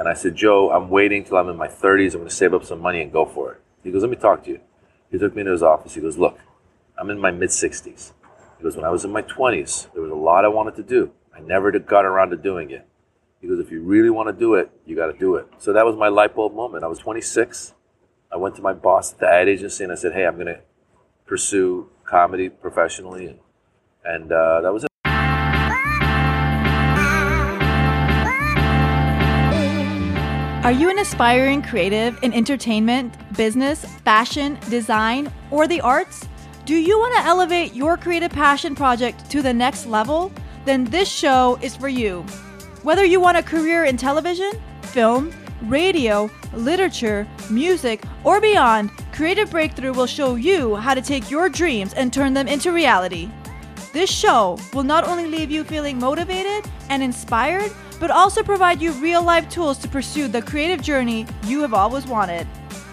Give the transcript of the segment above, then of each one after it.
And I said, Joe, I'm waiting till I'm in my 30s. I'm going to save up some money and go for it. He goes, let me talk to you. He took me into his office. He goes, look, I'm in my mid 60s. He goes, when I was in my 20s, there was a lot I wanted to do. I never got around to doing it. He goes, if you really want to do it, you got to do it. So that was my light bulb moment. I was 26. I went to my boss at the ad agency and I said, hey, I'm going to pursue comedy professionally. And, uh, that was it. Are you an aspiring creative in entertainment, business, fashion, design, or the arts? Do you want to elevate your creative passion project to the next level? Then this show is for you. Whether you want a career in television, film, radio, literature, music, or beyond, Creative Breakthrough will show you how to take your dreams and turn them into reality. This show will not only leave you feeling motivated and inspired, but also provide you real life tools to pursue the creative journey you have always wanted.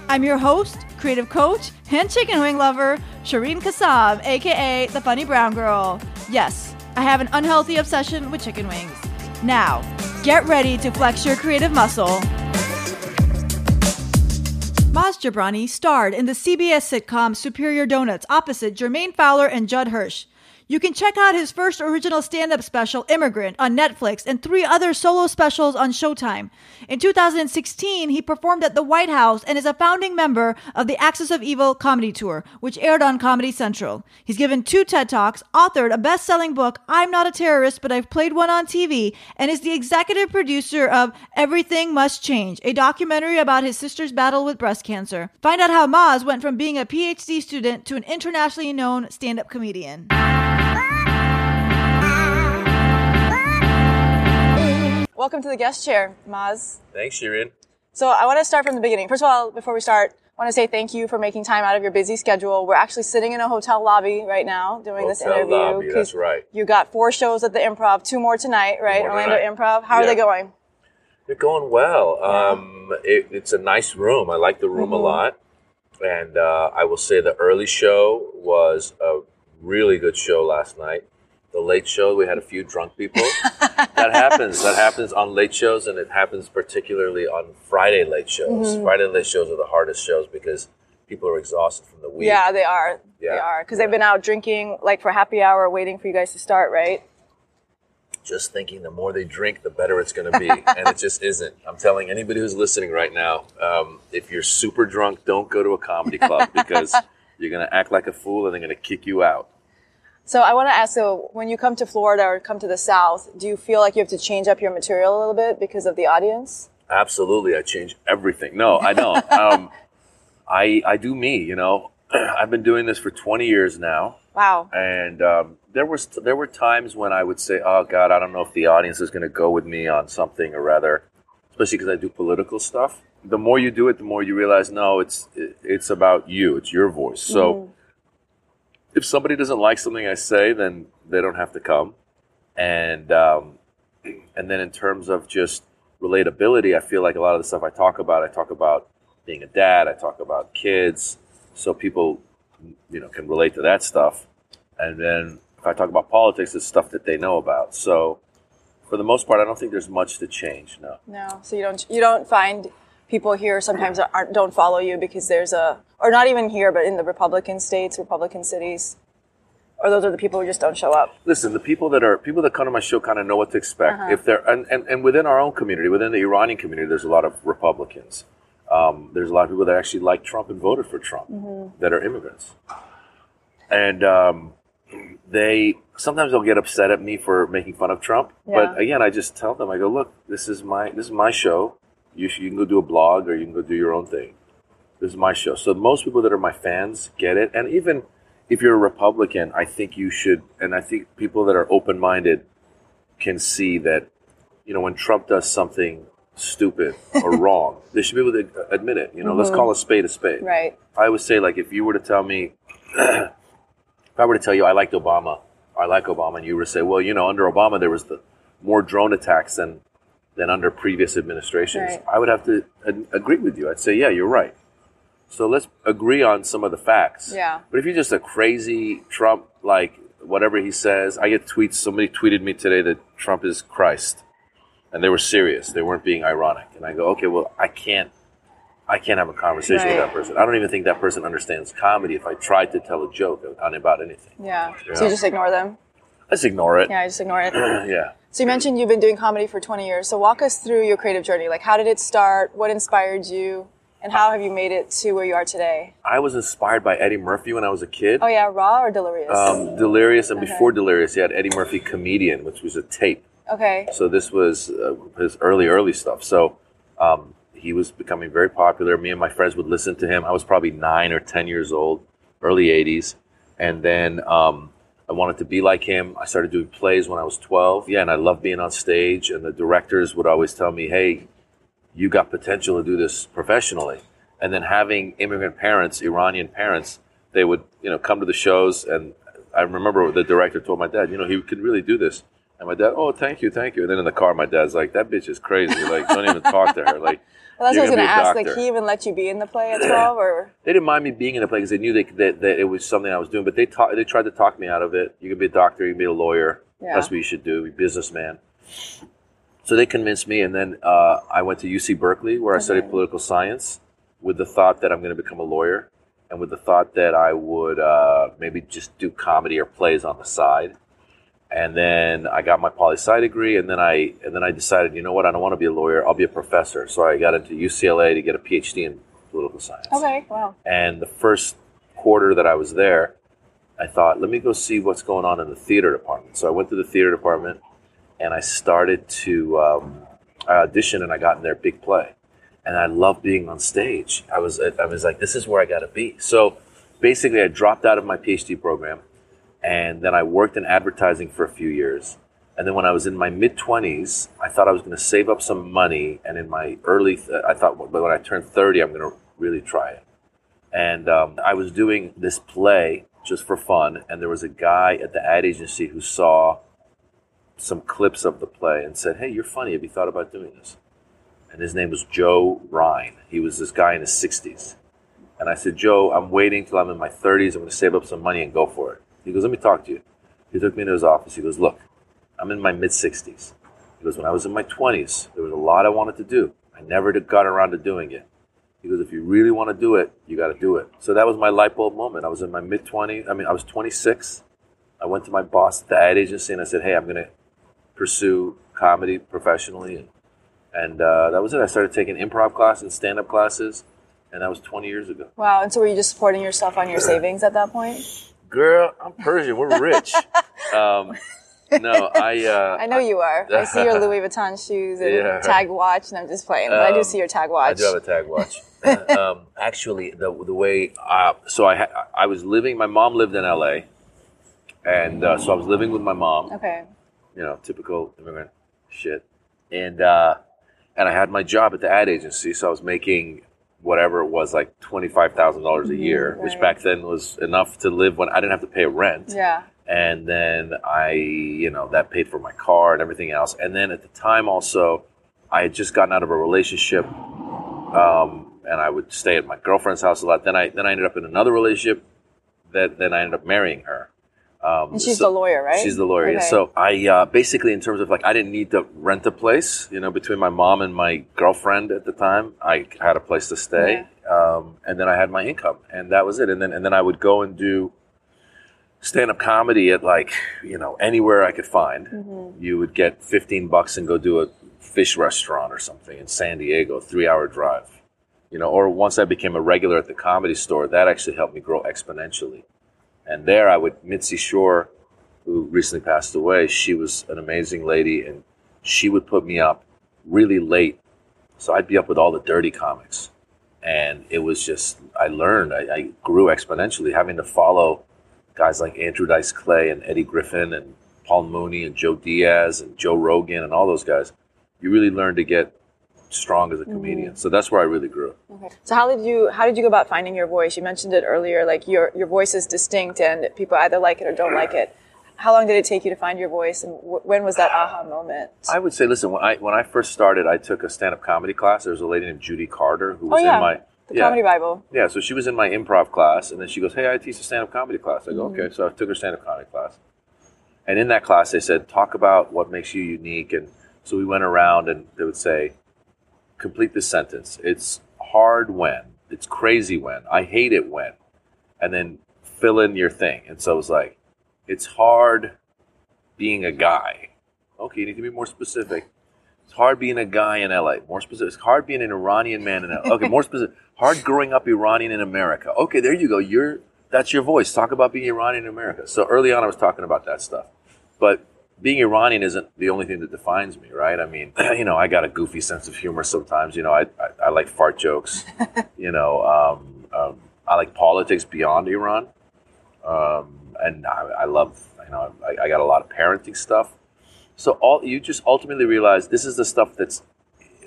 I'm your host, creative coach, and chicken wing lover, Shireen Kassam, aka the Funny Brown Girl. Yes, I have an unhealthy obsession with chicken wings. Now, get ready to flex your creative muscle. Maz Jobrani starred in the CBS sitcom Superior Donuts opposite Jermaine Fowler and Judd Hirsch. You can check out his first original stand up special, Immigrant, on Netflix and three other solo specials on Showtime. In 2016, he performed at the White House and is a founding member of the Axis of Evil comedy tour, which aired on Comedy Central. He's given two TED Talks, authored a best selling book, I'm Not a Terrorist, but I've Played One on TV, and is the executive producer of Everything Must Change, a documentary about his sister's battle with breast cancer. Find out how Maz went from being a PhD student to an internationally known stand up comedian. Welcome to the guest chair, Maz. Thanks, Shireen. So I want to start from the beginning. First of all, before we start, I want to say thank you for making time out of your busy schedule. We're actually sitting in a hotel lobby right now doing this Hotel interview. lobby, that's right. You got four shows at the Improv, two more tonight, right? more Orlando tonight. Improv. How are they going? They're going well. Um, it, it's a nice room. I like the room a Mhm. lot. And uh, I will say the early show was a really good show last night. The late show, we had a few drunk people. that happens. That happens on late shows, and it happens particularly on Friday late shows. Mhm. Friday late shows are the hardest shows because people are exhausted from the week. Yeah, they are. They Yeah. are because they've been out drinking like for happy hour, waiting for you guys to start, right? just thinking the more they drink, the better it's going to be. and it just isn't. I'm telling anybody who's listening right now, um, if you're super drunk, don't go to a comedy club because you're going to act like a fool and they're going to kick you out. So I want to ask, so when you come to Florida or come to the South, do you feel like you have to change up your material a little bit because of the audience? Absolutely. I change everything. No, I don't. um, I, I do me, you know. I've been doing this for 20 years now. Wow. And um, there was there were times when I would say, "Oh God, I don't know if the audience is going to go with me on something," or rather, especially because I do political stuff. The more you do it, the more you realize, no, it's it, it's about you. It's your voice. So Mhm. If somebody doesn't like something I say, then they don't have to come. And um, and then in terms of just relatability, I feel like a lot of the stuff I talk about, I talk about being a dad, I talk about kids, so people you know can relate to that stuff. And then if I talk about politics, it's stuff that they know about. So for the most part, I don't think there's much to change. No. No, so you don't you don't find people here sometimes aren't don't follow you because there's a or not even here, but in the Republican states, Republican cities, or those are the people who just don't show up. Listen, the people that are people that come to my show kind of know what to expect. Uh-huh. If they're and, and, and within our own community, within the Iranian community, there's a lot of Republicans. Um, there's a lot of people that actually like Trump and voted for Trump Mm-hmm. that are immigrants, and um, they sometimes they'll get upset at me for making fun of Trump. But again, I just tell them, I go, look, this is my this is my show. You, should, you can go do a blog or you can go do your own thing. This is my show. So most people that are my fans get it, and even if you're a Republican, I think you should, and I think people that are open minded can see that, you know, when Trump does something stupid or wrong, they should be able to admit it. You know, let's Mhm. call a spade a spade. Right. I would say, like, if you were to tell me, if I were to tell you I liked Obama, I like Obama, and you were to say, well, you know, under Obama there was the more drone attacks than than under previous administrations, Right. I would have to ad- agree with you. I'd say, yeah, you're right. So let's agree on some of the facts. Yeah. But if you're just a crazy Trump, like whatever he says, I get tweets. Somebody tweeted me today that Trump is Christ, and they were serious. They weren't being ironic. And I go, okay, well, I can't, I can't have a conversation with that person. I don't even think that person understands comedy. If I tried to tell a joke on about anything, Yeah. So you just ignore them? I just ignore it. Yeah, I just ignore it. yeah. So you mentioned you've been doing comedy for 20 years. So walk us through your creative journey. Like, how did it start? What inspired you? And how have you made it to where you are today? I was inspired by Eddie Murphy when I was a kid. Oh yeah, raw or delirious? Um, Delirious, and before Delirious, he had Eddie Murphy Comedian, which was a tape. okay. So this was uh, his early, early stuff. So um, he was becoming very popular. Me and my friends would listen to him. I was probably nine or ten years old, early '80s, and then um, I wanted to be like him. I started doing plays when I was 12. Yeah, and I loved being on stage. And the directors would always tell me, "Hey, you got potential to do this professionally." And then having immigrant parents, Iranian parents, they would you know come to the shows, and I remember the director told my dad, you know, he could really do this. And my dad, oh, thank you, thank you. And then in the car, my dad's like, that bitch is crazy. Like, don't even talk to her. Like, Well, that's you're what I was going to ask. Like, he even let you be in the play at 12 or? they didn't mind me being in the play because they knew they, that, that it was something I was doing. But they ta- they tried to talk me out of it. You can be a doctor, you can be a lawyer. Yeah. That's what you should do. Be a businessman. So they convinced me, and then uh, I went to UC Berkeley where I studied political science with the thought that I'm going to become a lawyer, and with the thought that I would uh, maybe just do comedy or plays on the side. And then I got my poli sci degree, and then I and then I decided, you know what, I don't want to be a lawyer. I'll be a professor. So I got into UCLA to get a PhD in political science. Okay, wow. And the first quarter that I was there, I thought, let me go see what's going on in the theater department. So I went to the theater department and I started to um, I auditioned and I got in their big play. And I loved being on stage. I was I was like, this is where I got to be. So basically, I dropped out of my PhD program, and then I worked in advertising for a few years. And then when I was in my mid twenties, I thought I was going to save up some money. And in my early, I thought, but when I turned thirty, I'm going to really try it and um, I was doing this play just for fun, and there was a guy at the ad agency who saw some clips of the play and said, "Hey, you're funny. Have you thought about doing this?" And his name was Joe Ryan. He was this guy in his 60s, and I said, "Joe, I'm waiting till I'm in my 30s. I'm going to save up some money and go for it." He goes, "Let me talk to you." He took me into his office. He goes, "Look, I'm in my mid 60s." He goes, "When I was in my 20s, there was a lot I wanted to do. I never got around to doing it." He goes, if you really want to do it, you got to do it. So that was my light bulb moment. I was in my mid 20s. I mean, I was 26. I went to my boss at the ad agency and I said, hey, I'm going to pursue comedy professionally. And, and uh, that was it. I started taking improv classes and stand up classes. And that was 20 years ago. Wow. And so were you just supporting yourself on your savings at that point? Girl, I'm Persian. We're rich. um, no, I. Uh, I know you are. I see your Louis Vuitton shoes and Yeah. tag watch, and I'm just playing. But I do Um, see your tag watch. I do have a tag watch. um, actually, the the way uh, so I ha- I was living. My mom lived in L.A. And uh, so I was living with my mom. okay. You know, typical immigrant shit. And uh, and I had my job at the ad agency, so I was making whatever it was, like twenty five thousand dollars a year, which back then was enough to live when I didn't have to pay rent Yeah. and then I, you know, that paid for my car and everything else. And then at the time, also, I had just gotten out of a relationship, um, and I would stay at my girlfriend's house a lot. Then I then I ended up in another relationship. That then I ended up marrying her. Um, And she's so- the lawyer, right? She's the lawyer. yeah. Okay. So I uh, basically, in terms of like, I didn't need to rent a place. You know, between my mom and my girlfriend at the time, I had a place to stay, um, and then I had my income, and that was it. And then and then I would go and do stand up comedy at like you know anywhere I could find. Mm-hmm. You would get fifteen bucks and go do a fish restaurant or something in San Diego, three hour drive. You know, or once I became a regular at the comedy store, that actually helped me grow exponentially. And there I would, Mitzi Shore, who recently passed away, she was an amazing lady and she would put me up really late. So I'd be up with all the dirty comics. And it was just, I learned, I, I grew exponentially having to follow guys like Andrew Dice Clay and Eddie Griffin and Paul Mooney and Joe Diaz and Joe Rogan and all those guys. You really learn to get strong as a comedian. So that's where I really grew. Okay. So how did you how did you go about finding your voice? You mentioned it earlier, like your your voice is distinct, and people either like it or don't like it. How long did it take you to find your voice, and wh- when was that aha moment? I would say, listen, when I when I first started, I took a stand up comedy class. There was a lady named Judy Carter who oh was yeah, in my the yeah, Comedy Bible. yeah. So she was in my improv class, and then she goes, "Hey, I teach a stand up comedy class." I go, Mm-hmm. "Okay." So I took her stand up comedy class, and in that class, they said, "Talk about what makes you unique and So we went around and they would say, complete this sentence. It's hard when. It's crazy when. I hate it when. And then fill in your thing. And so it was like, it's hard being a guy. Okay, you need to be more specific. It's hard being a guy in LA. More specific. It's hard being an Iranian man in LA. Okay, more specific. Hard growing up Iranian in America. Okay, there you go. You're that's your voice. Talk about being Iranian in America. So early on, I was talking about that stuff. But being Iranian isn't the only thing that defines me, right? I mean, you know, I got a goofy sense of humor sometimes. You know, I I, I like fart jokes. you know, um, um, I like politics beyond Iran, um, and I, I love. You know, I, I got a lot of parenting stuff. So all you just ultimately realize this is the stuff that's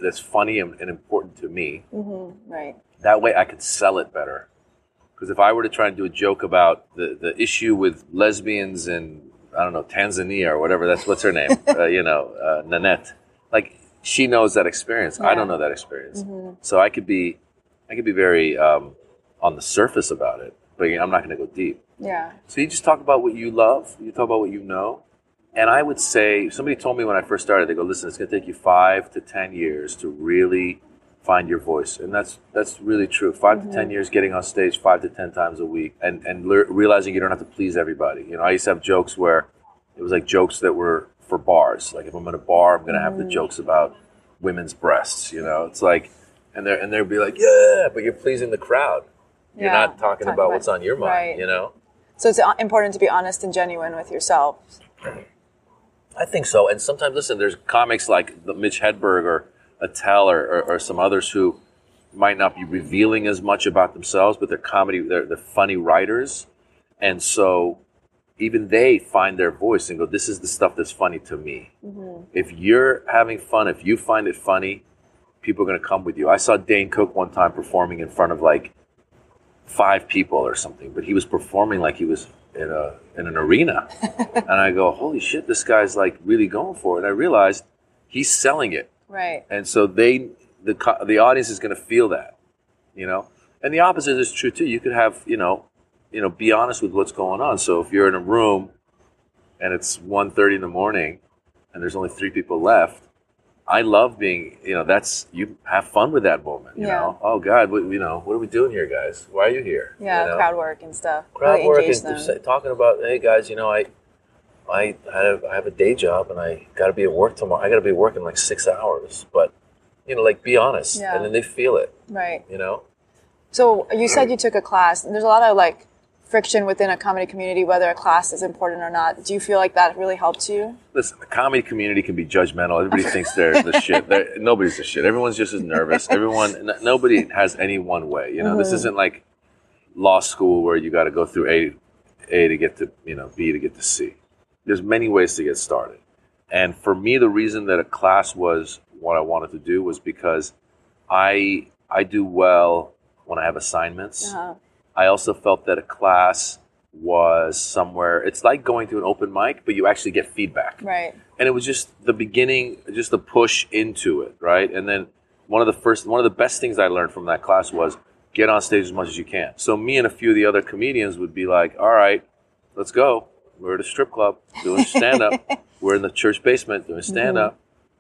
that's funny and, and important to me. Right. That way, I could sell it better. Because if I were to try and do a joke about the, the issue with lesbians in I don't know Tanzania or whatever, that's what's her name, uh, you know, uh, Nanette. Like she knows that experience. I don't know that experience, so I could be, I could be very um, on the surface about it, but I'm not going to go deep. Yeah. So you just talk about what you love. You talk about what you know. And I would say, somebody told me when I first started, they go, listen, it's going to take you five to 10 years to really find your voice. And that's that's really true. 5 to 10 years getting on stage five to 10 times a week and, and lear realizing you don't have to please everybody. You know, I used to have jokes where it was like jokes that were for bars. Like if I'm in a bar, I'm going to have the jokes about women's breasts, you know? It's like, and they're, and they'll be like, yeah, but you're pleasing the crowd. You're not talking Talk about about- what's on your mind, right. you know? So it's uh, important to be honest and genuine with yourself. I think so. And sometimes, listen, there's comics like the Mitch Hedberg or Attell or, or, or some others who might not be revealing as much about themselves, but they're comedy, they're, they're funny writers. And so even they find their voice and go, this is the stuff that's funny to me. Mm-hmm. If you're having fun, if you find it funny, people are going to come with you. I saw Dane Cook one time performing in front of like five people or something, but he was performing like he was in a in an arena. and I go, holy shit, this guy's like really going for it. And I realized he's selling it, Right. and so they the the audience is going to feel that, you know. And the opposite is true too. You could have you know, you know, be honest with what's going on. So if you're in a room and it's 1.30 in the morning and there's only three people left. I love being, you know, that's you have fun with that moment. You Yeah. know, oh God, what, you know, what are we doing here, guys? Why are you here? Yeah, You know? crowd work and stuff. crowd really work and them. Uh, talking about, hey guys, you know, I, I have, I have a day job and I got to be at work tomorrow. I got to be working like six hours, but you know, like be honest, Yeah. and then they feel it. Right. You know, So you said you took a class. There's a lot of like friction within a comedy community, whether a class is important or not. Do you feel like that really helped you? listen, the comedy community can be judgmental. Everybody thinks they're the shit. They're, nobody's the shit. Everyone's just as nervous. Everyone, n- nobody has any one way. You know, this mm-hmm. isn't like law school where you got to go through A, A to get to you know B to get to C. There's many ways to get started. And for me, the reason that a class was what I wanted to do was because I I do well when I have assignments. Uh-huh. I also felt that a class was somewhere. It's like going to an open mic, but you actually get feedback Right. and it was just the beginning, just the push into it, right? And then one of the first, one of the best things I learned from that class was get on stage as much as you can. So me and a few of the other comedians would be like, "All right, let's go. We're at a strip club doing stand up. We're in the church basement doing mm-hmm. stand up.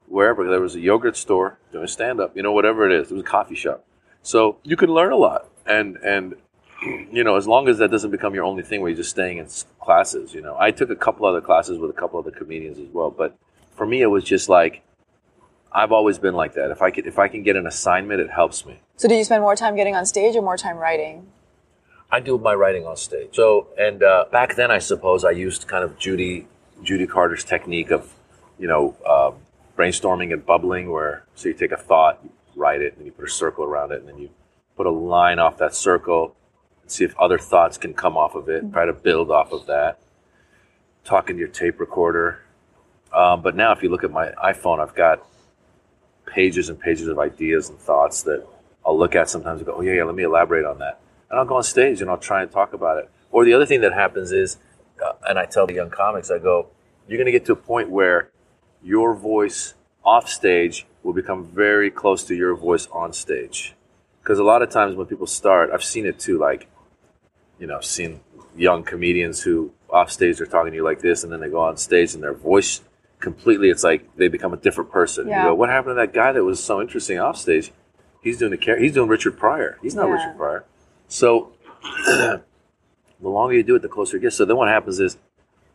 Wherever there was a yogurt store doing stand up, you know, whatever it is, it was a coffee shop. So you can learn a lot, and and you know, as long as that doesn't become your only thing where you're just staying in classes, you know. I took a couple other classes with a couple other comedians as well, but for me, it was just like I've always been like that. If I could, if I can get an assignment, it helps me. So do you spend more time getting on stage or more time writing? I do my writing on stage. So, and uh, back then, I suppose I used kind of Judy Judy Carter's technique of, you know, um brainstorming and bubbling, where so you take a thought, you write it, and you put a circle around it, and then you put a line off that circle, and see if other thoughts can come off of it. Try to build off of that. Talking to your tape recorder. Um, but now, if you look at my iPhone, I've got pages and pages of ideas and thoughts that I'll look at sometimes and go, oh, yeah, yeah, let me elaborate on that. And I'll go on stage and I'll try and talk about it. Or the other thing that happens is, uh, and I tell the young comics, I go, you're going to get to a point where your voice off stage will become very close to your voice on stage. Because a lot of times when people start, I've seen it too, like, you know, I've seen young comedians who off stage are talking to you like this, and then they go on stage and their voice completely. It's like they become a different person. Yeah. You go, what happened to that guy that was so interesting off stage? He's doing a char- he's doing Richard Pryor. He's not Yeah. Richard Pryor. So the longer you do it, the closer it gets. So then what happens is,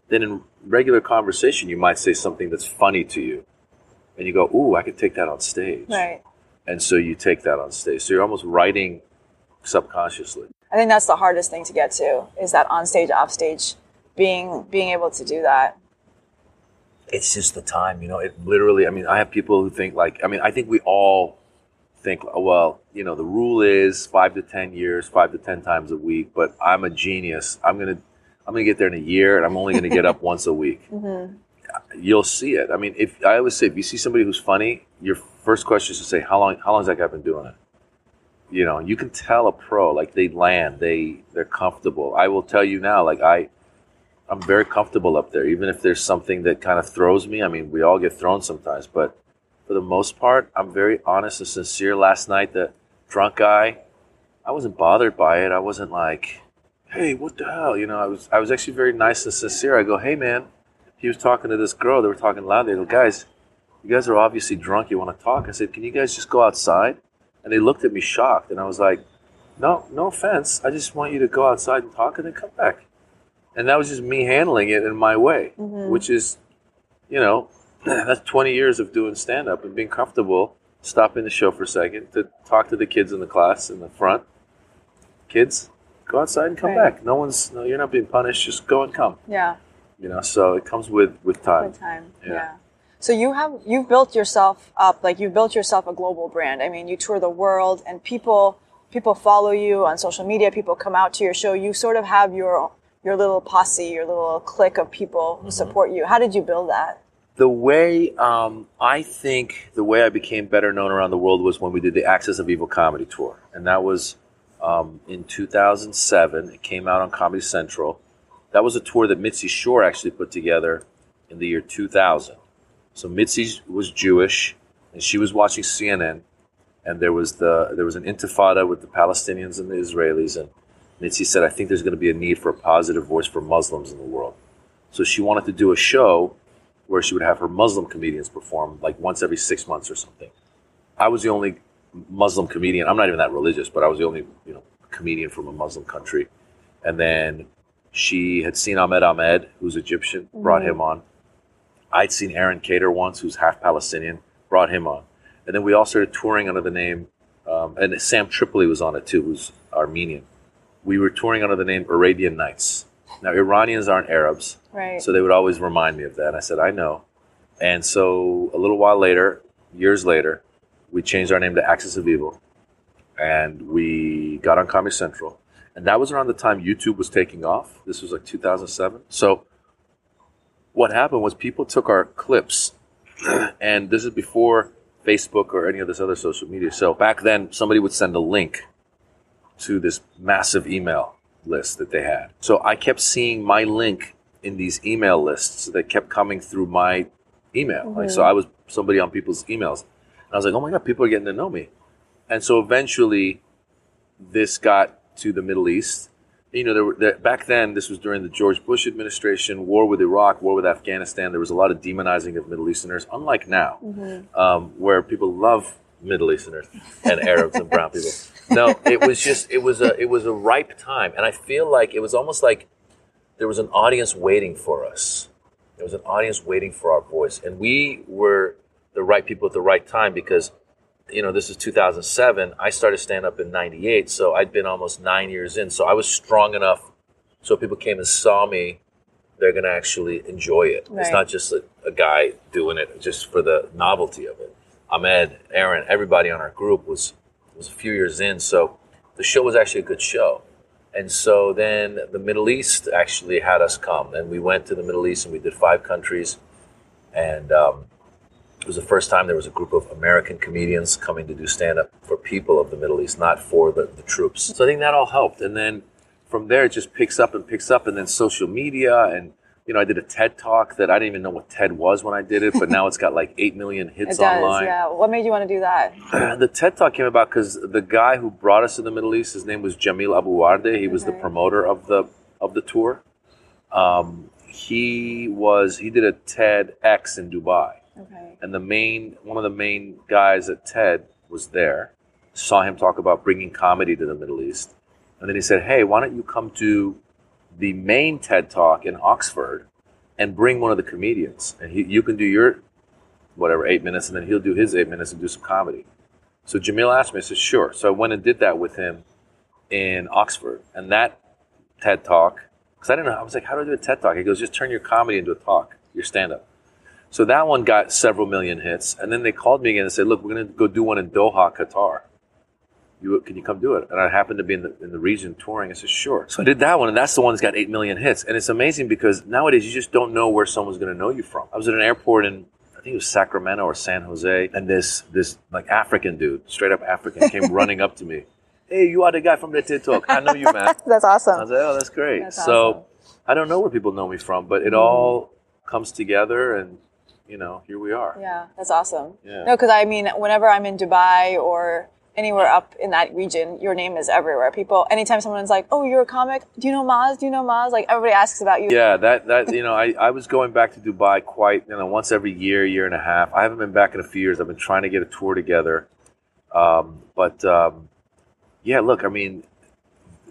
then in regular conversation, you might say something that's funny to you, and you go, "Ooh, I could take that on stage." Right. And so you take that on stage. So you're almost writing subconsciously. I think that's the hardest thing to get to is that on stage, off stage, being being able to do that. it's just the time, you know. It literally. I mean, I have people who think like. I mean, I think we all think, oh, well, you know, the rule is five to ten years, five to ten times a week. But I'm a genius. I'm gonna, I'm gonna get there in a year, and I'm only gonna get up once a week. Mm-hmm. You'll see it. I mean, if I always say, if you see somebody who's funny, your first question is to say, how long, how long has that guy been doing it? You know, you can tell a pro like they land, they they're comfortable. I will tell you now, like I, I'm very comfortable up there, even if there's something that kind of throws me. I mean, we all get thrown sometimes, but for the most part, I'm very honest and sincere. Last night, the drunk guy, I wasn't bothered by it. I wasn't like, "Hey, what the hell?" You know, I was I was actually very nice and sincere. I go, "Hey, man," he was talking to this girl. They were talking loud. They go, "Guys, you guys are obviously drunk. You want to talk?" I said, "Can you guys just go outside?" And they looked at me shocked, and I was like, "No, no offense. I just want you to go outside and talk, and then come back." and that was just me handling it in my way, mm-hmm. which is, you know, that's 20 years of doing stand up and being comfortable, stopping the show for a second to talk to the kids in the class in the front. Kids, go outside and come Right. back. No one's, no, you're not being punished. Just go and come. Yeah. You know, so it comes with with time. Good time. Yeah. Yeah. So you have you've built yourself up like you've built yourself a global brand. I mean, you tour the world and people people follow you on social media. People come out to your show. You sort of have your your little posse, your little clique of people Mm-hmm. who support you. How did you build that? The way um, I think the way I became better known around the world was when we did the Axis of Evil comedy tour, and that was um, in 2007. It came out on Comedy Central. That was a tour that Mitzi Shore actually put together in the year 2000. So Mitzi was Jewish, and she was watching CNN, and there was the there was an intifada with the Palestinians and the Israelis, and Mitzi said, "I think there's going to be a need for a positive voice for Muslims in the world." So she wanted to do a show where she would have her Muslim comedians perform like once every six months or something. I was the only Muslim comedian. I'm not even that religious, but I was the only you know comedian from a Muslim country. And then she had seen Ahmed Ahmed, who's Egyptian, brought him on. I'd seen Aron Kader once, who's half Palestinian, brought him on. And then we all started touring under the name, um, and Sam Tripoli was on it too, who's Armenian. We were touring under the name Arabian Nights. Now, Iranians aren't Arabs, So they would always remind me of that. And I said, I know. And so a little while later, years later, we changed our name to Axis of Evil. And we got on Comedy Central. And that was around the time YouTube was taking off. This was like 2007. So what happened was people took our clips, and this is before Facebook or any of this other social media. So back then, somebody would send a link to this massive email list that they had. So I kept seeing my link in these email lists that kept coming through my email. Like so I was somebody on people's emails. And I was like, "Oh my god, people are getting to know me." And so eventually this got to the Middle East. You know, there were there, back then this was during the George Bush administration, war with Iraq, war with Afghanistan. There was a lot of demonizing of Middle Easterners, unlike now, um, where people love Middle Easterners and Arabs and brown people. No, it was just it was a it was a ripe time, and I feel like it was almost like there was an audience waiting for us. There was an audience waiting for our voice, and we were the right people at the right time because, you know, this is 2007. I started stand up in '98, so I'd been almost nine years in. So I was strong enough, so if people came and saw me, they're going to actually enjoy it. It's not just a, a guy doing it just for the novelty of it. Ahmed, Aron, everybody on our group was was a few years in, so the show was actually a good show. And so then the Middle East actually had us come, and we went to the Middle East and we did five countries. And um, it was the first time there was a group of American comedians coming to do stand up for people of the Middle East, not for the, the troops. So I think that all helped. And then from there, it just picks up and picks up. And then social media. And, you know, I did a TED talk that I didn't even know what TED was when I did it, but now it's got like 8 million It hits does, online. yeah. What made you want to do that? the TED Talk came about because the guy who brought us to the Middle East, his name was Jamil Abu-Wardeh. He was the promoter of the of the tour. Um, he was he did a TEDx in Dubai, Okay. and the main one of the main guys at TED was there. Saw him talk about bringing comedy to the Middle East, and then he said, "Hey, why don't you come to the main TED Talk in Oxford and bring one of the comedians, and he, you can do your whatever eight minutes, and then he'll do his eight minutes and do some comedy." So Jamil asked me, I said, "Sure." So I went and did that with him in Oxford, and that TED Talk because I didn't know. I was like, "How do I do a TED Talk?" He goes, "Just turn your comedy into a talk, your stand-up." So that one got several million hits, and then they called me again and said, "Look, we're going to go do one in Doha, Qatar. You can you come do it?" And I happened to be in the in the region touring. I said, "Sure." So I did that one, and that's the one that's got eight million hits. And it's amazing because nowadays you just don't know where someone's going to know you from. I was at an airport in I think it was Sacramento or San Jose, and this this like African dude, straight up African, came running up to me. Hey, you are the guy from the TED Talk. I know you, man. That's awesome. I was like, oh, that's great. That's so awesome. I don't know where people know me from, but it Mm-hmm. all comes together, and you know, here we are. Yeah, that's awesome. Yeah. No, because I mean, whenever I'm in Dubai or anywhere up in that region, your name is everywhere. People, anytime someone's like, "Oh, you're a comic? Do you know Maz? Do you know Maz?" Like everybody asks about you. Yeah, that that you know, I, I was going back to Dubai quite you know once every year, year and a half. I haven't been back in a few years. I've been trying to get a tour together, um, but um, yeah, look, I mean,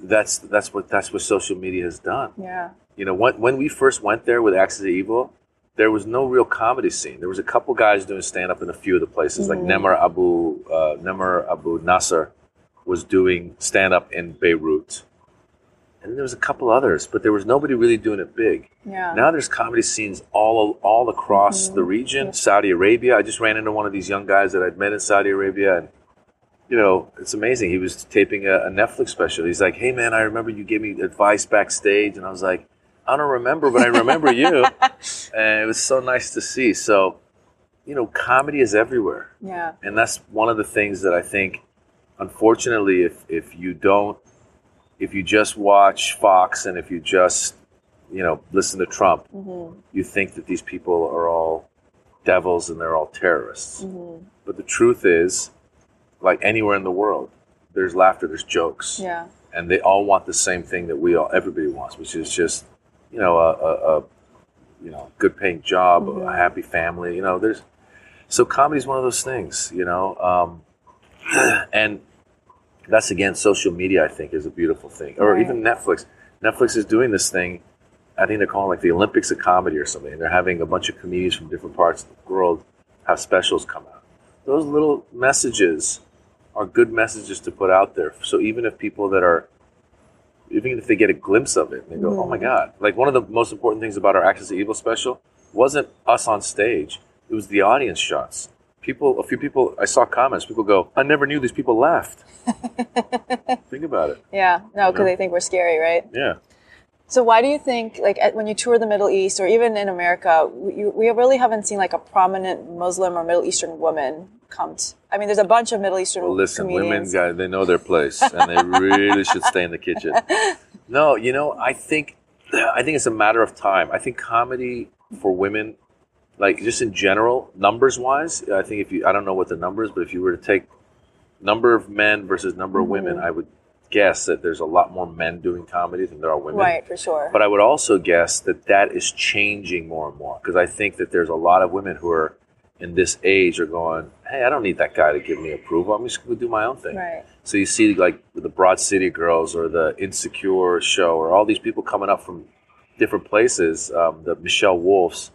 that's that's what that's what social media has done. Yeah. You know, when when we first went there with Axis of Evil, there was no real comedy scene. There was a couple guys doing stand up in a few of the places, like Nemr Abou uh, Abou Nassar was doing stand up in Beirut, and then there was a couple others, but there was nobody really doing it big. Yeah. Now there's comedy scenes all all across the region. Saudi Arabia. I just ran into one of these young guys that I'd met in Saudi Arabia, and you know it's amazing. He was taping a, a Netflix special. He's like, "Hey man, I remember you gave me advice backstage," and I was like, "I don't remember, but I remember you," and it was so nice to see. So, you know, comedy is everywhere yeah. and that's one of the things that I think, unfortunately, if if you don't, if you just watch Fox and if you just, you know, listen to Trump, mm-hmm. you think that these people are all devils and they're all terrorists. Mm-hmm. But the truth is, like anywhere in the world, there's laughter, there's jokes, Yeah. and they all want the same thing that we all everybody wants, which is just, you know, a, a, a you know, good paying job, a happy family. You know, there's so comedy is one of those things, you know, um, and that's again social media. I think is a beautiful thing, or Right. even Netflix. Netflix is doing this thing. I think they're calling it like the Olympics of comedy or something. And they're having a bunch of comedians from different parts of the world have specials come out. Those little messages are good messages to put out there. So even if people that are, even if they get a glimpse of it, they go, "Oh my mm. God!" Like one of the most important things about our Axis of Evil special wasn't us on stage; it was the audience shots. People, a few people, I saw comments. People go, "I never knew these people laughed." Think about it. Yeah. No, because Yeah. they think we're scary, right? Yeah. So why do you think, like, at, when you tour the Middle East or even in America, we, you, we really haven't seen like a prominent Muslim or Middle Eastern woman come? To, I mean, there's a bunch of Middle Eastern Well, listen, women, guys, they know their place, and they really should stay in the kitchen. No, you know, I think, I think it's a matter of time. I think comedy for women, like just in general, numbers wise, I think if you, I don't know what the numbers, but if you were to take number of men versus number of women, Mm-hmm. I would guess that there's a lot more men doing comedy than there are women. right, for sure. But I would also guess that that is changing more and more because I think that there's a lot of women who are in this age are going, hey, I don't need that guy to give me approval. I'm just going to do my own thing. right. So you see like the Broad City Girls or the Insecure show or all these people coming up from different places, um, the Michelle Wolfs,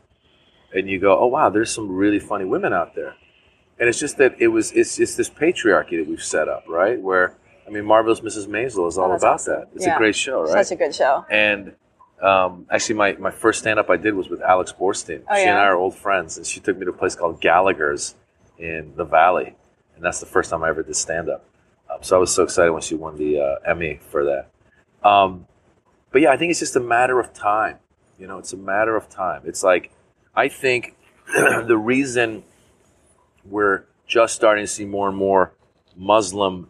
and you go, oh wow, there's some really funny women out there. And it's just that it was it's it's this patriarchy that we've set up, right? Where I mean, Marvelous Mrs. Maisel is all Oh, about awesome. that. It's Yeah. a great show, right? Such a good show. And um, actually, my, my first stand up I did was with Alex Borstein. Oh, she yeah? and I are old friends, and she took me to a place called Gallagher's in the Valley, and that's the first time I ever did stand up. Um, so I was so excited when she won the uh, Emmy for that. Um, but yeah, I think it's just a matter of time. You know, it's a matter of time. It's like I think the reason we're just starting to see more and more Muslim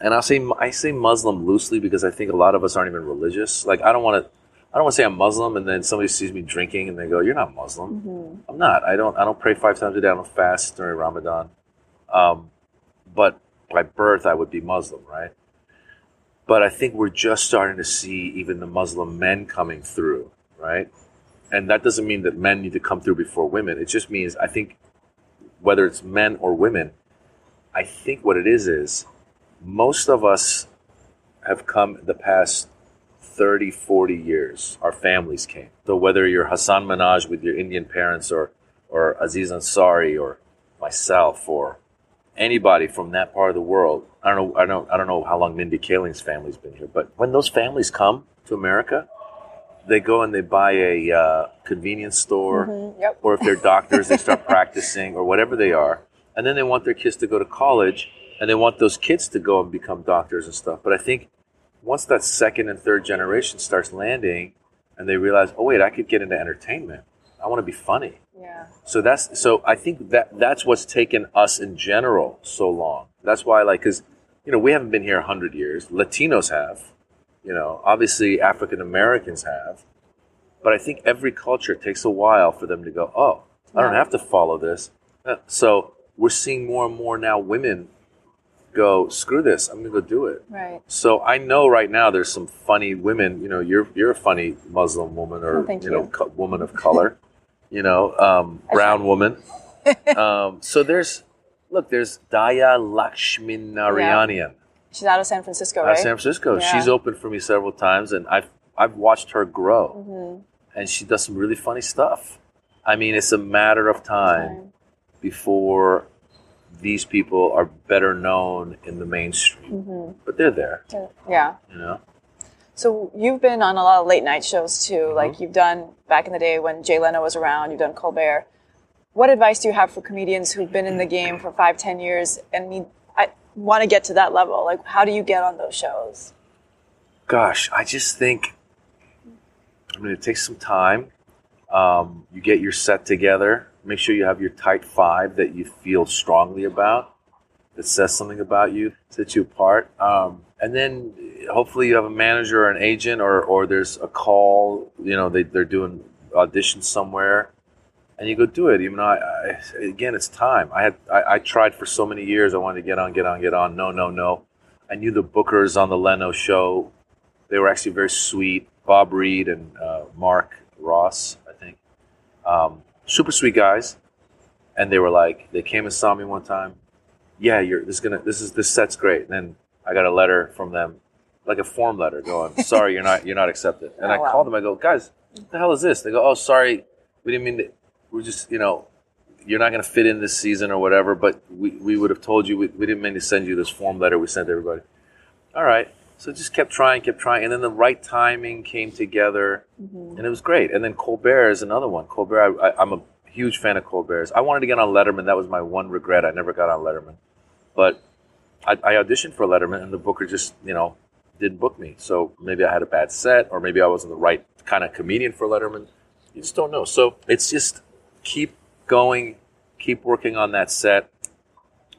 and I'll say I say Muslim loosely because I think a lot of us aren't even religious. Like I don't want to, I don't want to say I'm Muslim, and then somebody sees me drinking and they go, "You're not Muslim." I'm not. I don't. I don't pray five times a day. I don't fast during Ramadan. Um, but by birth, I would be Muslim, right? But I think we're just starting to see even the Muslim men coming through, right? and that doesn't mean that men need to come through before women. It just means I think whether it's men or women, I think what it is is most of us have come the past 30, 40 years. Our families came. So whether you're Hasan Minhaj with your Indian parents or or Aziz Ansari or myself or anybody from that part of the world. I don't know. I don't. I don't know how long Mindy Kaling's family's been here, but when those families come to America, they go and they buy a uh, convenience store, Mm-hmm. Yep. or if they're doctors, they start practicing or whatever they are, and then they want their kids to go to college, and they want those kids to go and become doctors and stuff. But I think once that second and third generation starts landing, and they realize, oh wait, I could get into entertainment. I want to be funny. Yeah. So that's so I think that that's what's taken us in general so long. That's why like cuz you know, we haven't been here 100 years. Latinos have. You know, obviously African Americans have. But I think every culture takes a while for them to go, "Oh, I don't have to follow this." Uh, So, we're seeing more and more now women go, "Screw this. I'm going to go do it." Right. So I know right now there's some funny women. You know, you're you're a funny Muslim woman or Oh, thank you know you. co- woman of color. you know, um, brown woman. um, so there's look, there's Dhaya Lakshminarayanan She's out of San Francisco, out of San Francisco. Yeah. She's opened for me several times, and I've I've watched her grow, Mm-hmm. and she does some really funny stuff. I mean, it's a matter of time Time. before these people are better known in the mainstream, Mm-hmm. but they're there. Yeah. You know. So you've been on a lot of late night shows too. Mm-hmm. Like you've done back in the day when Jay Leno was around. You've done Colbert. What advice do you have for comedians who've been in the game for five, ten years and need I want to get to that level? Like, how do you get on those shows? Gosh, I just think I mean it takes some time. Um, you get your set together. Make sure you have your tight five that you feel strongly about, that says something about you, sets you apart. Um, and then hopefully you have a manager or an agent, or or there's a call. You know they they're doing auditions somewhere, and you go do it. Even though I, I again it's time. I had I, I tried for so many years. I wanted to get on, get on, get on. No, no, no. I knew the bookers on the Leno show. They were actually very sweet. Bob Reed and uh, Mark Ross, I think. Um, super sweet guys. And they were like, they came and saw me one time. Yeah, you're this is gonna this is this set's great. And then I got a letter from them, like a form letter, going, "Sorry, you're not you're not accepted." And Oh, I wow. called them. I go, "Guys, what the hell is this?" They go, "Oh, sorry, we didn't mean to. We're just you know, you're not gonna fit in this season or whatever. But we, we would have told you we, we didn't mean to send you this form letter. We sent everybody." All right. So just kept trying, kept trying, and then the right timing came together, mm-hmm. and it was great. And then Colbert is another one. Colbert, I, I, I'm a huge fan of Colbert's. I wanted to get on Letterman. That was my one regret. I never got on Letterman, but I, I auditioned for Letterman, and the booker just, you know, didn't book me. So maybe I had a bad set, or maybe I wasn't the right kind of comedian for Letterman. You just don't know. So it's just keep going, keep working on that set.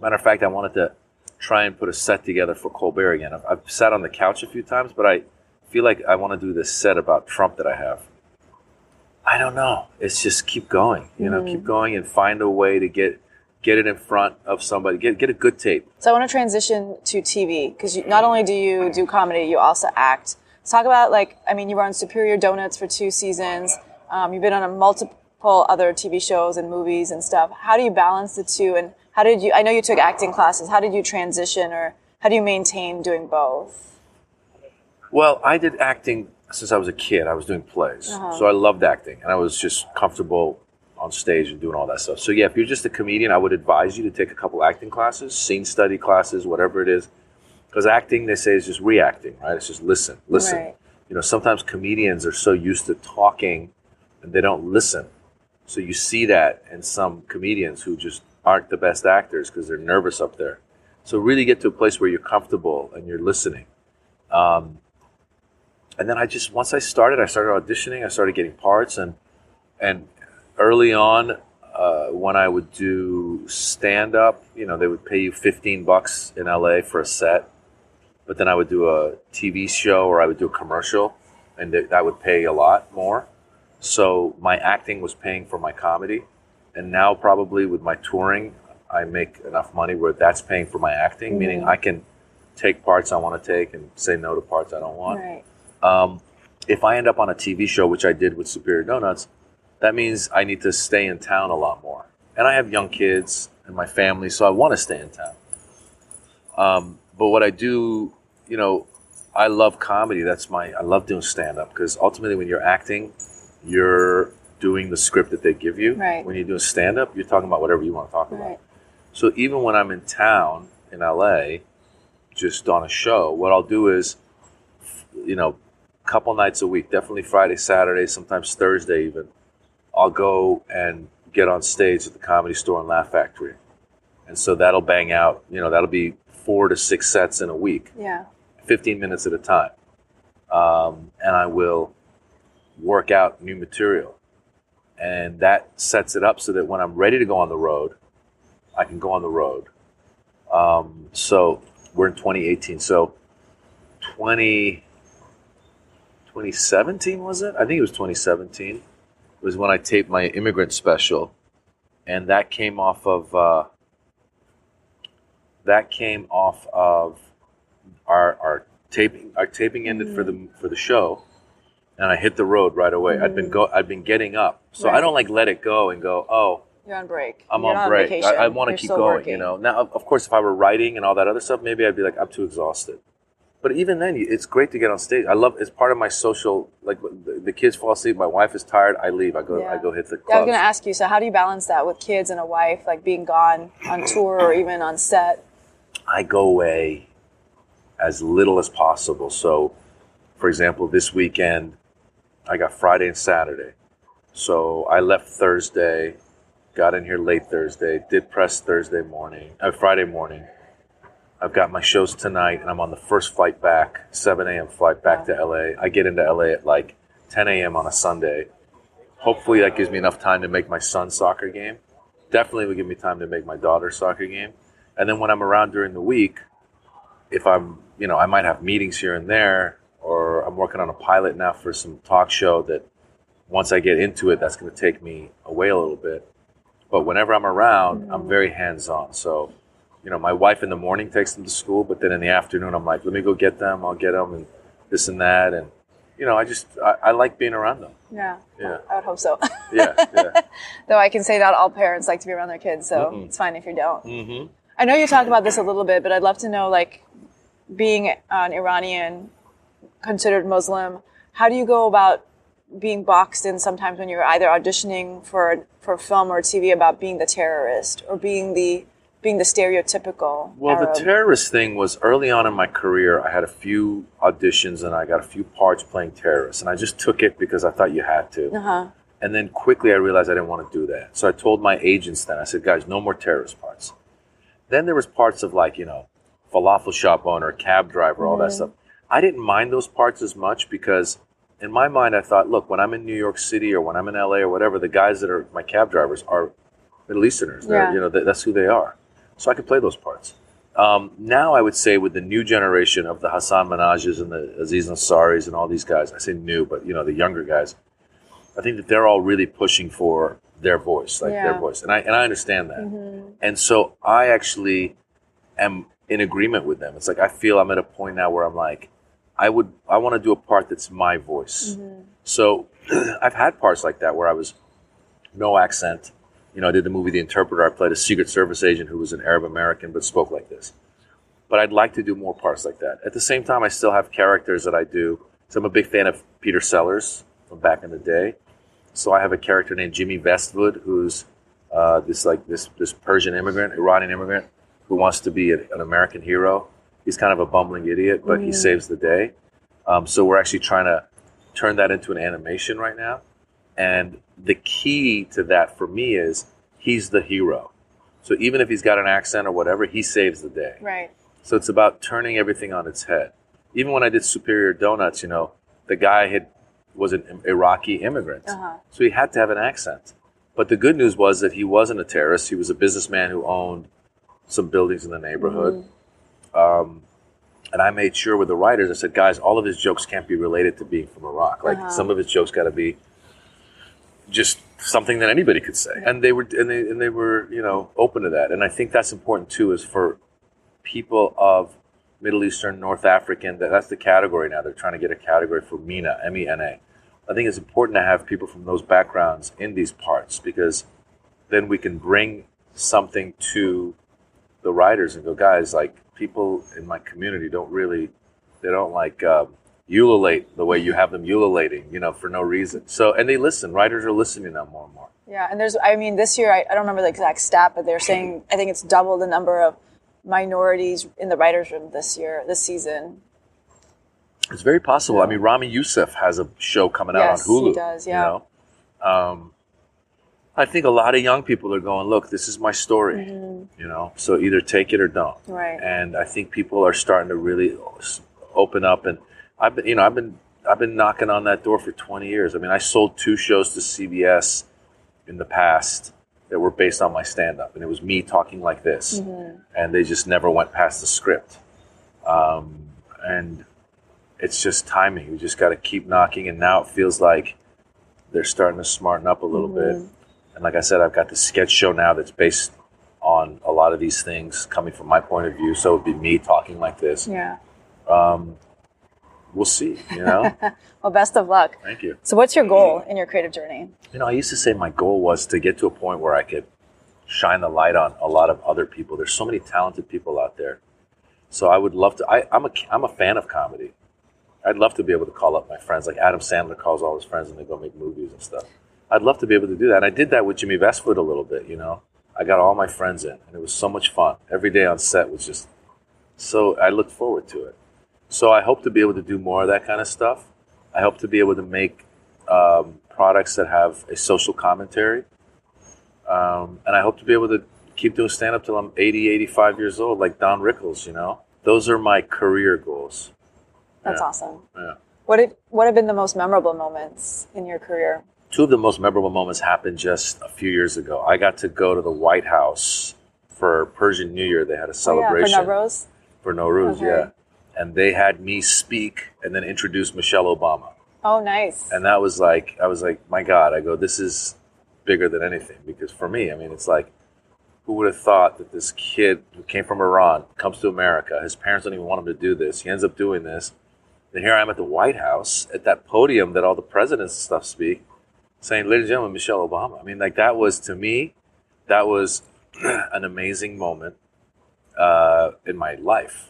Matter of fact, I wanted to try and put a set together for Colbert again. I've, I've sat on the couch a few times, but I feel like I want to do this set about Trump that I have. I don't know. It's just keep going, you know, keep going and find a way to get get it in front of somebody. Get get a good tape. So I want to transition to TV because not only do you do comedy, you also act. Let's talk about like I mean, you were on Superior Donuts for two seasons. Um, you've been on a multiple other TV shows and movies and stuff. How do you balance the two? And how did you? I know you took acting classes. How did you transition, or how do you maintain doing both? Well, I did acting since I was a kid. I was doing plays, uh-huh. so I loved acting, and I was just comfortable on stage and doing all that stuff. So yeah, if you're just a comedian, I would advise you to take a couple acting classes, scene study classes, whatever it is, because acting they say is just reacting, right? It's just listen, listen. Right. You know, sometimes comedians are so used to talking and they don't listen. So you see that in some comedians who just aren't the best actors because they're nervous up there. So really get to a place where you're comfortable and you're listening. Um, and then I just once I started, I started auditioning. I started getting parts, and and early on, uh, when I would do stand up, you know, they would pay you fifteen bucks in LA for a set, but then I would do a TV show or I would do a commercial, and th- that would pay a lot more. So my acting was paying for my comedy, and now probably with my touring, I make enough money where that's paying for my acting, meaning I can take parts I want to take and say no to parts I don't want. Right. Um, if I end up on a TV show, which I did with Superior Donuts, that means I need to stay in town a lot more. And I have young kids and my family, so I want to stay in town. Um, but what I do, you know, I love comedy. That's my, I love doing stand up because ultimately when you're acting, you're doing the script that they give you. Right. When you're doing stand up, you're talking about whatever you want to talk about. Right. So even when I'm in town in LA, just on a show, what I'll do is, you know, a couple nights a week, definitely Friday, Saturday, sometimes Thursday even, I'll go and get on stage at the comedy store and Laugh Factory. And so that'll bang out, you know, that'll be four to six sets in a week, Yeah. 15 minutes at a time. Um, and I will work out new material. And that sets it up so that when I'm ready to go on the road, I can go on the road. Um, so we're in 2018. So 20, 2017 was it? I think it was 2017 It was when I taped my immigrant special, and that came off of uh, that came off of our our taping. Our taping ended for the for the show, and I hit the road right away. I'd been mm. go I'd been getting up, so I don't like let it go and go. Oh, You're on break. I'm You're on break. vacation. I, I want to keep going. working. You know. Now, of course, if I were writing and all that other stuff, maybe I'd be like, I'm too exhausted. But even then, it's great to get on stage. I love. It's part of my social. Like the, the kids fall asleep, my wife is tired. I leave. I go. Yeah. I go hit the Yeah, I was gonna ask you. So, how do you balance that with kids and a wife, like being gone on tour or even on set? I go away as little as possible. So, for example, this weekend, I got Friday and Saturday. So I left Thursday, got in here late Thursday, did press Thursday morning, uh, Friday morning. I've got my shows tonight, and I'm on the first flight back, 7 a.m. flight back to LA. I get into LA at like 10 a.m. on a Sunday. Hopefully, that gives me enough time to make my son's soccer game. Definitely will give me time to make my daughter's soccer game. And then when I'm around during the week, if I'm, you know, I might have meetings here and there, or I'm working on a pilot now for some talk show that once I get into it, that's going to take me away a little bit. But whenever I'm around, I'm very hands on. So, you know, my wife in the morning takes them to school, but then in the afternoon, I'm like, let me go get them. I'll get them and this and that. And, you know, I just, I, I like being around them. Yeah. Yeah. I would hope so. Yeah. Yeah. Though I can say not all parents like to be around their kids, so Mm-mm. it's fine if you don't. hmm I know you talked about this a little bit, but I'd love to know, like, being an Iranian, considered Muslim, how do you go about being boxed in sometimes when you're either auditioning for for film or TV about being the terrorist or being the being the stereotypical Well, Arab? the terrorist thing was early on in my career. I had a few auditions and I got a few parts playing terrorists, and I just took it because I thought you had to. uh-huh. And then quickly I realized I didn't want to do that. So I told my agents then, I said, guys, no more terrorist parts. Then there was parts of like, you know, falafel shop owner, cab driver, all that stuff. I didn't mind those parts as much because in my mind I thought, look, when I'm in New York City or when I'm in LA or whatever, the guys that are my cab drivers are Middle Easterners. Yeah. You know, that's who they are. So I could play those parts. Um, now I would say with the new generation of the Hasan Minhajs and the Aziz Ansaris and all these guys, I say new, but you know, the younger guys, I think that they're all really pushing for their voice, like their Yeah. Mm-hmm. voice, and I and I understand that. And so I actually am in agreement with them. It's like I feel I'm at a point now where I'm like, I would I want to do a part that's my voice. Mm-hmm. So I've had parts like that where I was no accent. You know, I did the movie The Interpreter. I played a Secret Service agent who was an Arab American but spoke like this. But I'd like to do more parts like that. At the same time, I still have characters that I do. So I'm a big fan of Peter Sellers from back in the day. So I have a character named Jimmy Vestvood, who's uh, this like this this Persian immigrant, Iranian immigrant, who wants to be an American hero. He's kind of a bumbling idiot, but he saves the day. Um, so we're actually trying to turn that into an animation right now. And the key to that for me is he's the hero. So even if he's got an accent or whatever, he saves the day. Right. So it's about turning everything on its head. Even when I did Superior Donuts, you know, the guy had was an Iraqi immigrant, Uh-huh. so he had to have an accent. But the good news was that he wasn't a terrorist. He was a businessman who owned some buildings in the neighborhood. Um, and I made sure with the writers, I said, guys, all of his jokes can't be related to being from Iraq. Like Uh-huh. some of his jokes got to be just something that anybody could say. And they were and they and they were you know open to that. And I think that's important too, is for people of Middle Eastern, North African. That that's the category now. They're trying to get a category for MENA, M E N A. I think it's important to have people from those backgrounds in these parts because then we can bring something to the writers and go, guys, like people in my community don't really, they don't like um, ululate the way you have them ululating, you know, for no reason. So, and they listen. Writers are listening now more and more. Yeah, and there's, I mean, this year, I, I don't remember the exact stat, but they're saying, I think it's double the number of minorities in the writer's room this year, this season. It's very possible. I mean, Ramy Youssef has a show coming out Yes, on Hulu. he does, yeah. You know? um, I think a lot of young people are going, look, this is my story. Mm-hmm. You know, so either take it or don't. Right. And I think people are starting to really open up. And I've been, you know, I've been, I've been knocking on that door for 20 years. I mean, I sold two shows to CBS in the past that were based on my stand-up, and it was me talking like this, and they just never went past the script. Um, and it's just timing. We just got to keep knocking, and now it feels like they're starting to smarten up a little bit. And like I said, I've got the sketch show now that's based on a lot of these things coming from my point of view. So it'd be me talking like this. Yeah. Um, we'll see. You know. Well, best of luck. Thank you. So, what's your goal in your creative journey? You know, I used to say my goal was to get to a point where I could shine the light on a lot of other people. There's so many talented people out there. So I would love to. I, I'm a I'm a fan of comedy. I'd love to be able to call up my friends, like Adam Sandler calls all his friends and they go make movies and stuff. I'd love to be able to do that. And I did that with Jimmy Vestvood a little bit. You know, I got all my friends in, and it was so much fun. Every day on set was just so. I looked forward to it. So I hope to be able to do more of that kind of stuff. I hope to be able to make um, products that have a social commentary. Um, and I hope to be able to keep doing stand up till I'm 80, 85 years old, like Don Rickles, you know? Those are my career goals. That's Yeah. awesome. Yeah. What have, what have been the most memorable moments in your career? Two of the most memorable moments happened just a few years ago. I got to go to the White House for Persian New Year. They had a celebration Oh, yeah, for Nowruz? for Nowruz, Okay. yeah. And they had me speak and then introduce Michelle Obama. Oh, nice. and that was like i was like my god i go this is bigger than anything because for me i mean it's like who would have thought that this kid who came from iran comes to america his parents don't even want him to do this he ends up doing this And here i am at the white house at that podium that all the presidents and stuff speak saying ladies and gentlemen michelle obama i mean like that was to me that was an amazing moment uh, in my life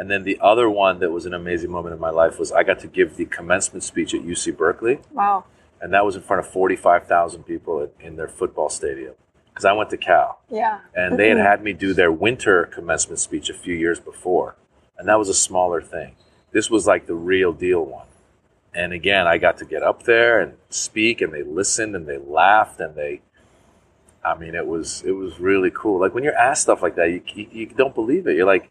and then the other one that was an amazing moment in my life was I got to give the commencement speech at UC Berkeley, wow. and that was in front of 45,000 people in, in their football stadium. Because I went to Cal, Yeah. and they had had me do their winter commencement speech a few years before, and that was a smaller thing. This was like the real deal one. And again, I got to get up there and speak, and they listened and they laughed and they. I mean, it was it was really cool. Like when you're asked stuff like that, you you, you don't believe it. You're like,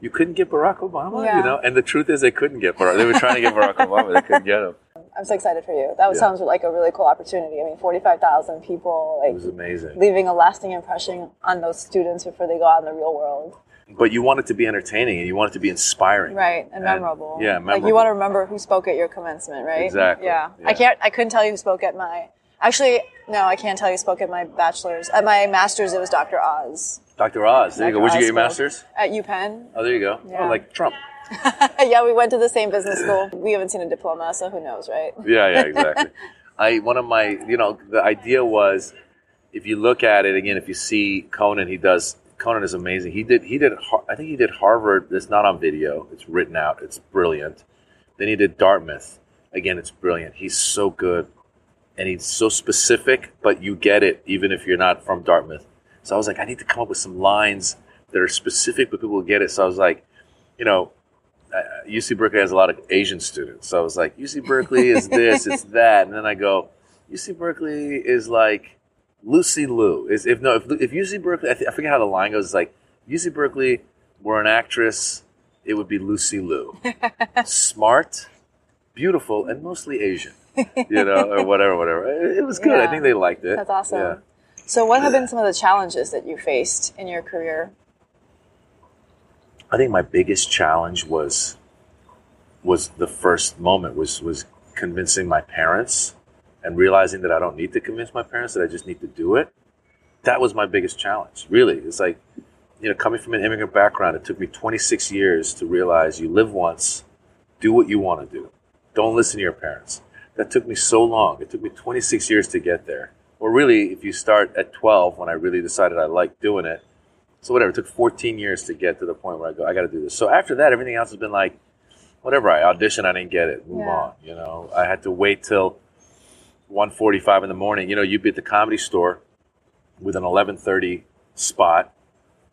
you couldn't get Barack Obama, Yeah. you know. And the truth is, they couldn't get Barack. They were trying to get Barack Obama, they couldn't get him. I'm so excited for you. That Yeah. sounds like a really cool opportunity. I mean, 45,000 people, It like was amazing. leaving a lasting impression on those students before they go out in the real world. But you want it to be entertaining, and you want it to be inspiring, Right, and memorable. yeah, Like you want to remember who spoke at your commencement, right? Exactly, Yeah. yeah. I can't. I couldn't tell you who spoke at my. Actually, no, I can't tell you who spoke at my bachelor's. At my master's, it was Dr. Oz Dr. Oz. There you go. Where'd you get your master's? at UPenn. Oh, there you go. Oh, yeah. Oh, like Trump. yeah, we went to the same business school. We haven't seen a diploma, so who knows, right? Yeah, yeah, exactly. I one of my, you know, the idea was, if you look at it again, if you see Conan, he does. Conan is amazing. He did. He did. I think he did Harvard. It's not on video. It's written out. It's brilliant. Then he did Dartmouth. Again, it's brilliant. He's so good, and he's so specific, but you get it even if you're not from Dartmouth. So I was like, I need to come up with some lines that are specific, but people will get it. So I was like, you know, UC Berkeley has a lot of Asian students. So I was like, UC Berkeley is this, it's that. And then I go, UC Berkeley is like Lucy Liu. Is if no, if, if UC Berkeley, I, th- I forget how the line goes. It's like UC Berkeley were an actress, it would be Lucy Liu. Smart, beautiful, and mostly Asian. You know, or whatever, whatever. It, it was good. I think they liked it. That's awesome. Yeah. So, what have been some of the challenges that you faced in your career? I think my biggest challenge was was the first moment was was convincing my parents and realizing that I don't need to convince my parents that I just need to do it. That was my biggest challenge. Really, it's like you know, coming from an immigrant background, it took me 26 years to realize you live once, do what you want to do. Don't listen to your parents. that took me so long. It took me 26 years to get there. Or really, if you start at 12, when I really decided I liked doing it, so whatever, it took 14 years to get to the point where I go, I got to do this. So after that, everything else has been like, whatever. I auditioned, I didn't get it. Move Yeah. on. You know, I had to wait till 1:45 in the morning. You know, you'd be at the comedy store with an 11:30 spot.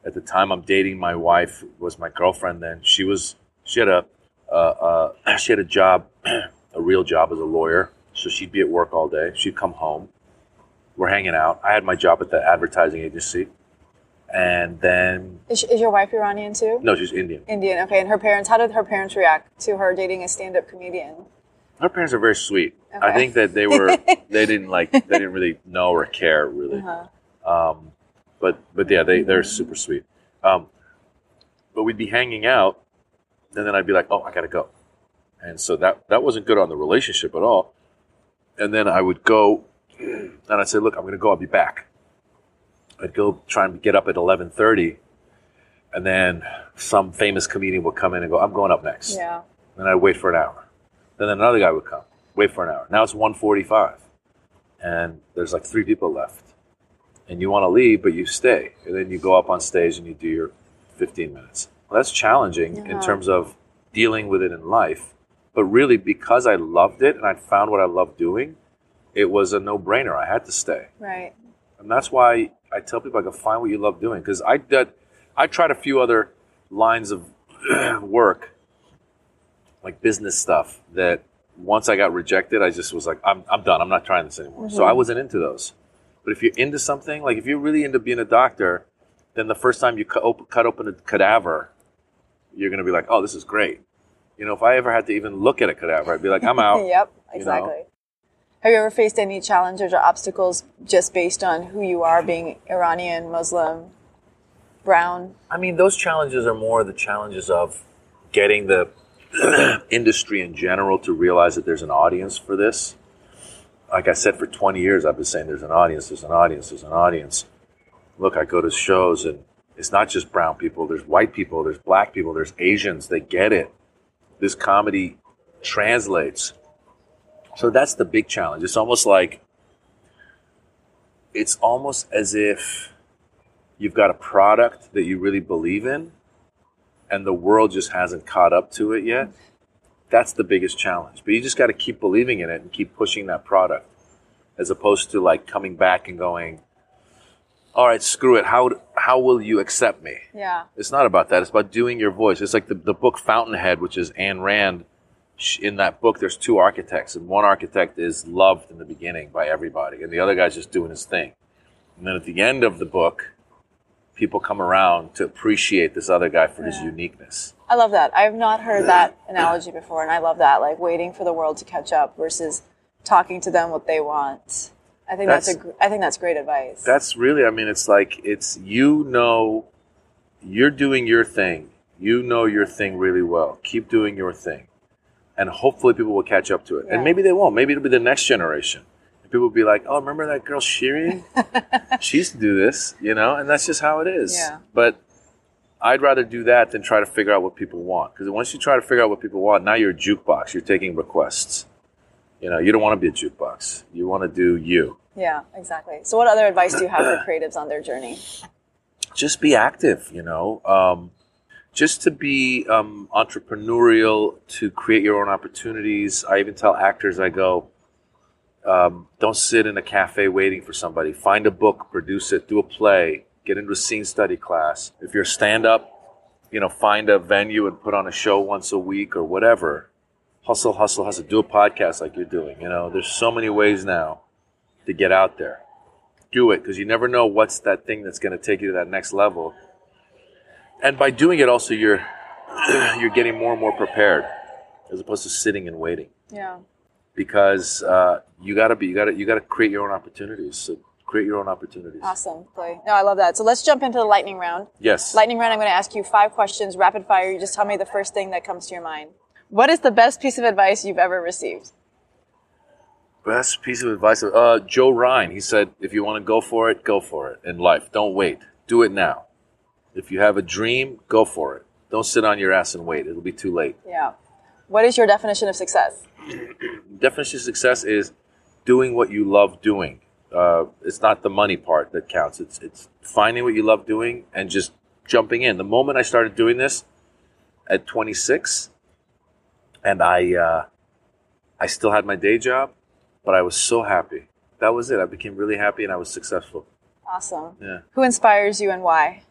At the time, I'm dating my wife. Was my girlfriend then? She was. She had a. Uh, uh, she had a job, a real job as a lawyer. So she'd be at work all day. She'd come home. We're hanging out. I had my job at the advertising agency, and then Is, is your wife Iranian too? no, she's Indian. Indian. Okay. And her parents, how did her parents react to her dating a stand-up comedian? Her parents are very sweet. I think that they were they didn't like they didn't really know or care really. Uh-huh. Um, but but yeah, they they're super sweet. Um, but we'd be hanging out, and then I'd be like, oh, I gotta go, and so that that wasn't good on the relationship at all. And then I would go, and I'd say, look, I'm gonna go. I'll be back. I'd go try and get up at eleven thirty, and then some famous comedian would come in and go, I'm going up next. Yeah. Then I'd wait for an hour. Then another guy would come, wait for an hour. Now it's 1:45, and there's like three people left, and you want to leave, but you stay, and then you go up on stage and you do your 15 minutes. Well, that's challenging in terms of dealing with it in life, but really because I loved it and I found what I loved doing, it was a no-brainer. I had to stay. Right. And that's why I tell people I go find what you love doing because I did I tried a few other lines of work like business stuff that once I got rejected I just was like I'm I'm done I'm not trying this anymore. So I mm-hmm. wasn't into those. But if you're into something like if you're really into being a doctor then the first time you cut open, cut open a cadaver you're going to be like oh this is great. You know if I ever had to even look at a cadaver I'd be like I'm out. yep. you know? Exactly. Have you ever faced any challenges or obstacles just based on who you are, being Iranian, Muslim, brown? I mean, those challenges are more the challenges of getting the industry in general to realize that there's an audience for this. Like I said, for 20 years, I've been saying there's an audience, there's an audience, there's an audience. Look, I go to shows and it's not just brown people, there's white people, there's black people, there's Asians. They get it. This comedy translates. So that's the big challenge. It's almost like, it's almost as if you've got a product that you really believe in and the world just hasn't caught up to it yet that's the biggest challenge. But you just got to keep believing in it and keep pushing that product as opposed to like coming back and going all right screw it. How how will you accept me? Yeah. it's not about that. It's about doing your voice. It's like the, the book fountainhead which is Ayn Rand in that book there's two architects and one architect is loved in the beginning by everybody and the other guy's just doing his thing. And then at the end of the book people come around to appreciate this other guy for his uniqueness I love that. I have not heard that analogy before, and I love that. Like waiting for the world to catch up versus talking to them what they want. I think that's, a. That's- gr- I think that's great advice. that's really i mean it's like it's you know you're doing your thing you know your thing really well keep doing your thing and hopefully people will catch up to it Yeah. and maybe they won't maybe it'll be the next generation people be like oh remember that girl Shireen? she used to do this you know and that's just how it is Yeah. but i'd rather do that than try to figure out what people want because once you try to figure out what people want now you're a jukebox you're taking requests you know you don't want to be a jukebox you want to do you yeah, exactly. So, what other advice do you have for creatives on their journey? just be active, you know. Um, just to be um, entrepreneurial, to create your own opportunities. I even tell actors, I go, um, don't sit in a cafe waiting for somebody. Find a book, produce it, do a play, get into a scene study class. If you're stand up, you know, find a venue and put on a show once a week or whatever. Hustle, hustle, hustle. Do a podcast like you're doing. You know, there's so many ways now to get out there do it because you never know what's that thing that's going to take you to that next level. And by doing it, also you're you're getting more and more prepared, as opposed to sitting and waiting. Yeah. Because uh, you gotta be you gotta you gotta create your own opportunities. So create your own opportunities. Awesome. Clay. No, I love that. So, let's jump into the lightning round. Yes. Lightning round, I'm going to ask you five questions, rapid fire. You just tell me the first thing that comes to your mind. What is the best piece of advice you've ever received? Best piece of advice. Uh, Joe Ryan. He said, if you want to go for it, go for it in life. Don't wait. Do it now. If you have a dream, go for it. Don't sit on your ass and wait. It'll be too late. Yeah. What is your definition of success? Definition of success is doing what you love doing. Uh, it's not the money part that counts. It's it's finding what you love doing and just jumping in. The moment I started doing this at 26, and I uh, I still had my day job, but I was so happy. That was it. I became really happy and I was successful. Awesome. Yeah. Who inspires you and why?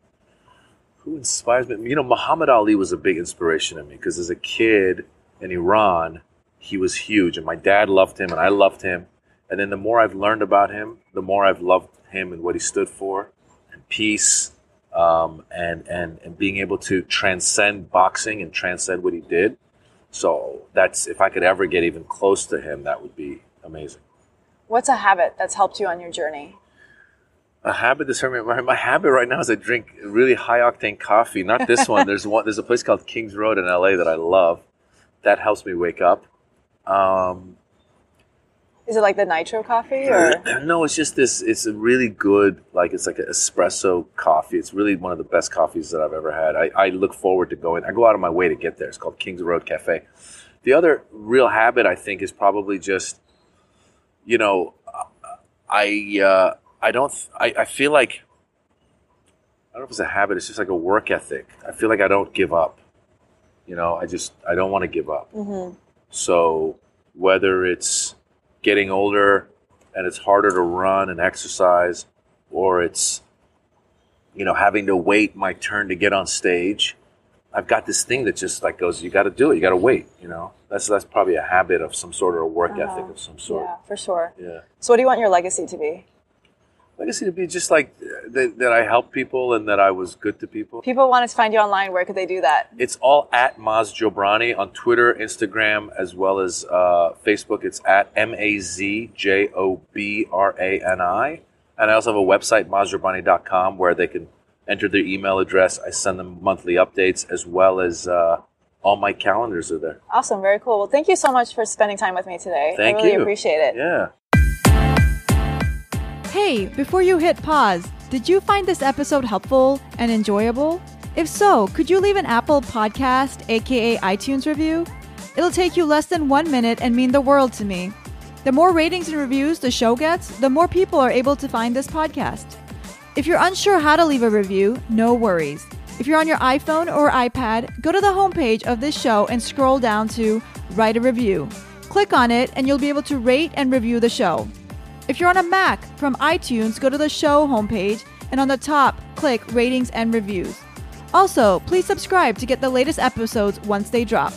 Who inspires me? You know, Muhammad Ali was a big inspiration to me because as a kid in Iran, he was huge, and my dad loved him, and I loved him. And then the more I've learned about him, the more I've loved him and what he stood for, and peace, um, and and and being able to transcend boxing and transcend what he did. So that's if I could ever get even close to him, that would be amazing. What's a habit that's helped you on your journey? A habit that's hurt me. My, my habit right now is I drink really high octane coffee. Not this one. There's one. There's a place called Kings Road in LA that I love. That helps me wake up. Um, Is it like the nitro coffee or? no, it's just this. It's a really good, like it's like an espresso coffee. It's really one of the best coffees that I've ever had. I, I look forward to going. I go out of my way to get there. It's called Kings Road Cafe. The other real habit I think is probably just, you know, I uh, I don't I, I feel like I don't know if it's a habit. It's just like a work ethic. I feel like I don't give up. You know, I just I don't want to give up. So whether it's getting older and it's harder to run and exercise, or it's you know having to wait my turn to get on stage, I've got this thing that just like goes, you got to do it. You got to wait. You know, that's that's probably a habit of some sort or a work uh-huh. ethic of some sort. Yeah, for sure. Yeah. So, what do you want your legacy to be? Legacy to be just like uh, that, that I helped people and that I was good to people. People wanted to find you online. Where could they do that? It's all at Maz Jobrani on Twitter, Instagram, as well as uh, Facebook. It's at M A Z J O B R A N I. And I also have a website, mazjobrani.com, where they can enter their email address. I send them monthly updates, as well as uh, all my calendars are there. Awesome. Very cool. Well, thank you so much for spending time with me today. Thank I really you. appreciate it. Yeah. Hey, before you hit pause, did you find this episode helpful and enjoyable? If so, could you leave an Apple Podcast, aka iTunes review? It'll take you less than one minute and mean the world to me. The more ratings and reviews the show gets, the more people are able to find this podcast. If you're unsure how to leave a review, no worries. If you're on your iPhone or iPad, go to the homepage of this show and scroll down to Write a Review. Click on it, and you'll be able to rate and review the show. If you're on a Mac, from iTunes, go to the show homepage and on the top, click Ratings and Reviews. Also, please subscribe to get the latest episodes once they drop.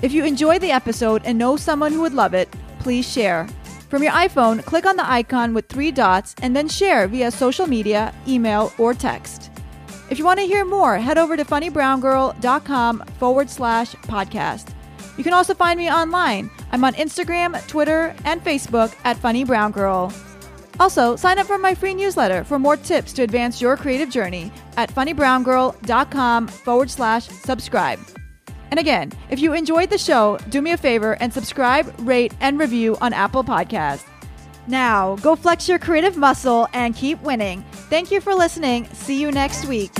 If you enjoyed the episode and know someone who would love it, please share. From your iPhone, click on the icon with three dots and then share via social media, email, or text. If you want to hear more, head over to funnybrown.girl.com forward slash podcast. You can also find me online. I'm on Instagram, Twitter, and Facebook at Funny Brown Girl. Also, sign up for my free newsletter for more tips to advance your creative journey at funnybrown.girl.com forward slash subscribe. And again, if you enjoyed the show, do me a favor and subscribe, rate, and review on Apple Podcasts. Now, go flex your creative muscle and keep winning. Thank you for listening. See you next week.